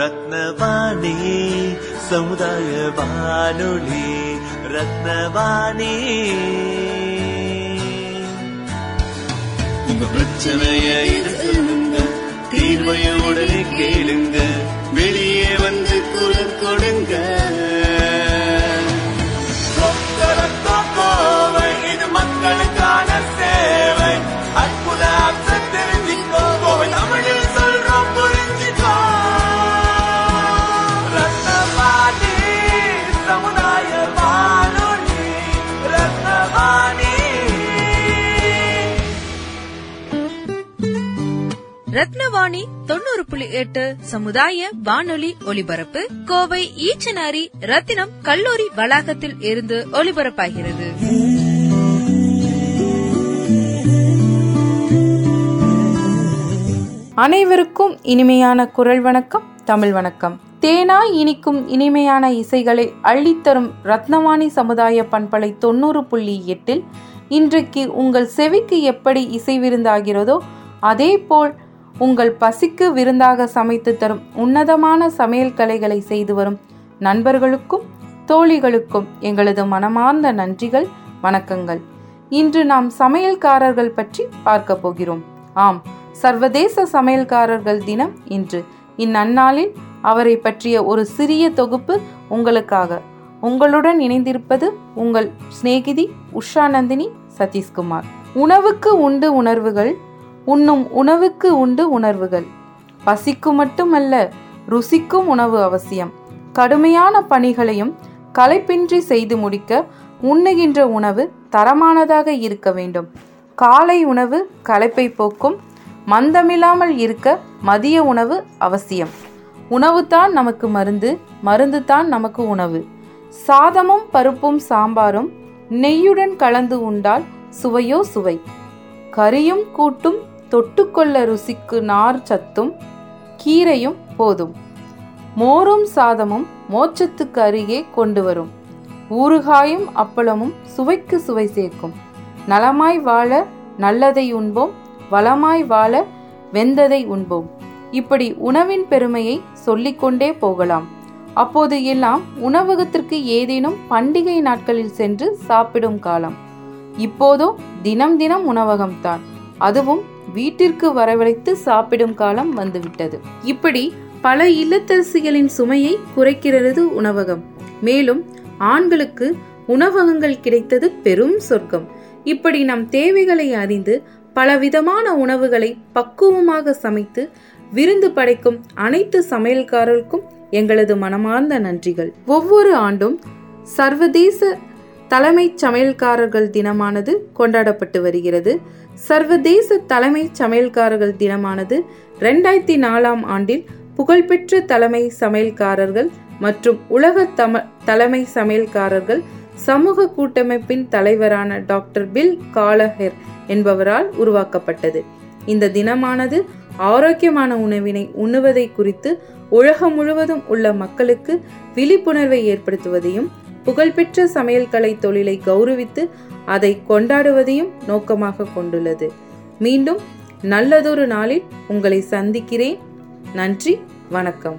ரத்னவாணி சமுதாய வானொலி ரத்னவாணி. உங்க பிரச்சனைய சொல்லுங்க தீர்வைய உடனே கேளுங்க வெளியே வந்து குரல் கொடுங்க. ரத்னவாணி தொண்ணூறு புள்ளி எட்டு சமுதாய வானொலி ஒலிபரப்பு கோவை ஈச்சனாரி ரத்தினம் கல்லூரி வளாகத்தில் இருந்து ஒலிபரப்பாகிறது. அனைவருக்கும் இனிமையான குரல் வணக்கம் தமிழ் வணக்கம். தேனாய் இனிக்கும் இனிமையான இசைகளை அள்ளித்தரும் ரத்னவாணி சமுதாய பண்பலை தொண்ணூறு புள்ளி எட்டில் இன்றைக்கு உங்கள் செவிக்கு எப்படி இசை விருந்தாகிறதோ அதே போல் உங்கள் பசிக்கு விருந்தாக சமைத்து தரும் உன்னதமான சமையல் கலைகளை செய்து வரும் நண்பர்களுக்கும் தோழிகளுக்கும் எங்களது மனமார்ந்த நன்றிகள் வணக்கங்கள். இன்று நாம் சமையல்காரர்கள் பற்றி பார்க்க போகிறோம். ஆம் சர்வதேச சமையல்காரர்கள் தினம் இன்று. இந்நன்னாளில் அவரை பற்றிய ஒரு சிறிய தொகுப்பு உங்களுக்காக. உங்களுடன் இணைந்திருப்பது உங்கள் சிநேகிதி உஷா நந்தினி சதீஷ்குமார். உணவுக்கு உண்டு உணர்வுகள் உண்ணும் உணவுக்கு உண்டு உணர்வுகள். பசிக்கு மட்டுமல்ல ருசிக்கும் உணவு அவசியம். கடுமையான பணிகளையும் களைப்பின்றி செய்து முடிக்க உண்ணுகின்ற உணவு தரமானதாக இருக்க வேண்டும். காலை உணவு களைப்பை போக்கும் மந்தமில்லாமல் இருக்க மதிய உணவு அவசியம். உணவு தான் நமக்கு மருந்து மருந்து தான் நமக்கு உணவு. சாதமும் பருப்பும் சாம்பாரும் நெய்யுடன் கலந்து உண்டால் சுவையோ சுவை. கறியும் கூட்டும் தொட்டுக்கொள்ள ருசிக்கு நார் சத்தும் கீரையும் போதும். மோரும் சாதமும் மோச்சத்துக்கு அருகே கொண்டு வரும். ஊறுகாயும் அப்பளமும் சுவைக்கு சுவை சேர்க்கும். நலமாய் வாழ நல்லதை உண்போம் வளமாய் வாழ வெந்ததை உண்போம். இப்படி உணவின் பெருமையை சொல்லிக்கொண்டே போகலாம். அப்போது எல்லாம் உணவகத்திற்கு ஏதேனும் பண்டிகை நாட்களில் சென்று சாப்பிடும் காலம். இப்போதோ தினம் தினம் உணவகம்தான். அதுவும் வீட்டிற்கு வரவழைத்து சாப்பிடும் காலம் வந்துவிட்டது. இப்படி பல இல்லத்தரசிகளின் சுமையை குறைக்கிறது உணவகம். மேலும் ஆண்களுக்கு உணவகங்கள் கிடைத்தது பெரும் சொர்க்கம். இப்படி நம் தேவைகளை அறிந்து பலவிதமான உணவுகளை பக்குவமாக சமைத்து விருந்து படைக்கும் அனைத்து சமையல்காரருக்கும் எங்களது மனமார்ந்த நன்றிகள். ஒவ்வொரு ஆண்டும் சர்வதேச தலைமை சமையல்காரர்கள் தினமானது கொண்டாடப்பட்டு வருகிறது. சர்வதேச தலைமை சமையல்காரர்கள் தினமானது ரெண்டாயிரத்தி நாலாம் ஆண்டில் புகழ்பெற்ற தலைமை சமையல்காரர்கள் மற்றும் உலக தம தலைமை சமையல்காரர்கள் சமூக கூட்டமைப்பின் தலைவரான டாக்டர் பில் காலஹெர் என்பவரால் உருவாக்கப்பட்டது. இந்த தினமானது ஆரோக்கியமான உணவினை உண்ணுவதை குறித்து உலகம் முழுவதும் உள்ள மக்களுக்கு விழிப்புணர்வை ஏற்படுத்துவதையும் புகழ்பெற்ற சமையல் கலை தொழிலை கௌரவித்து அதை கொண்டாடுவதையும் நோக்கமாக கொண்டுள்ளது. மீண்டும் நல்லதொரு நாளில் உங்களை சந்திக்கிறேன். நன்றி வணக்கம்.